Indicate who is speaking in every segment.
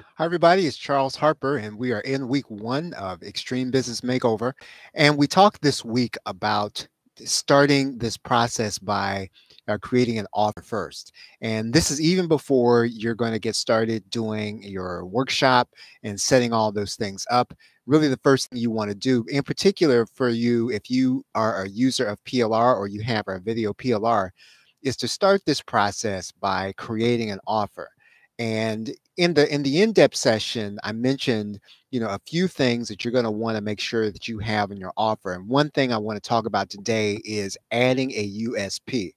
Speaker 1: Hi, everybody. It's Charles Harper, and we are in week one of Extreme Business Makeover. And we talked this week about starting this process by uh, creating an offer first. And this is even before you're going to get started doing your workshop and setting all those things up. Really, the first thing you want to do, in particular for you, if you are a user of PLR or you have a video PLR, is to start this process by creating an offer. And in the in the in-depth session, I mentioned, you know, a few things that you're going to want to make sure that you have in your offer. And one thing I want to talk about today is adding a USP.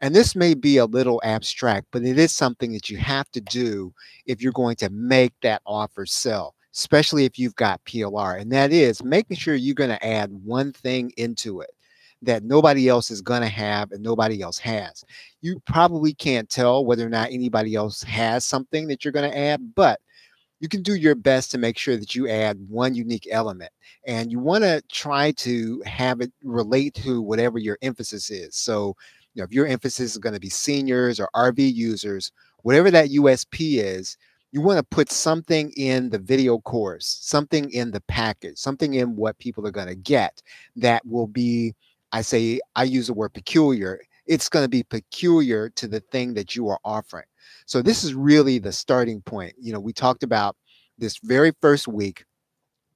Speaker 1: And this may be a little abstract, but it is something that you have to do if you're going to make that offer sell, especially if you've got PLR. And that is making sure you're going to add one thing into it that nobody else is going to have and nobody else has. You probably can't tell whether or not anybody else has something that you're going to add, but you can do your best to make sure that you add one unique element and you want to try to have it relate to whatever your emphasis is. So, you know, if your emphasis is going to be seniors or RV users, whatever that USP is, you want to put something in the video course, something in the package, something in what people are going to get that will be I say, I use the word peculiar. It's going to be peculiar to the thing that you are offering. So this is really the starting point. You know, we talked about this very first week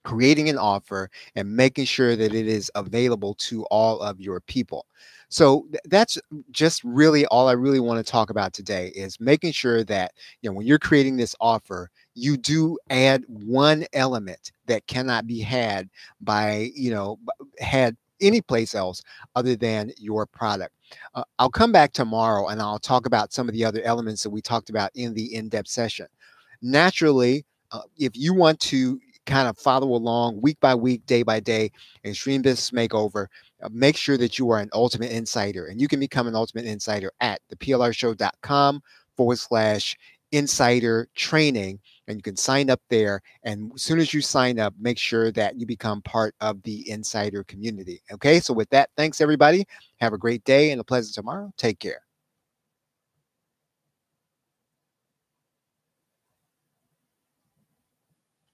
Speaker 1: creating an offer and making sure that it is available to all of your people. So th- that's just really all I really want to talk about today is making sure that you know when you're creating this offer, you do add one element that cannot be had by you know had any place else other than your product. Uh, I'll come back tomorrow and I'll talk about some of the other elements that we talked about in the in depth session. Naturally, uh, if you want to kind of follow along week by week, day by day, Extreme Business Makeover, uh, make sure that you are an ultimate insider. And you can become an ultimate insider at theplrshow.com forward slash insider training and you can sign up there and as soon as you sign up make sure that you become part of the insider community okay? So with that thanks everybody. Have a great day and a pleasant tomorrow. Take care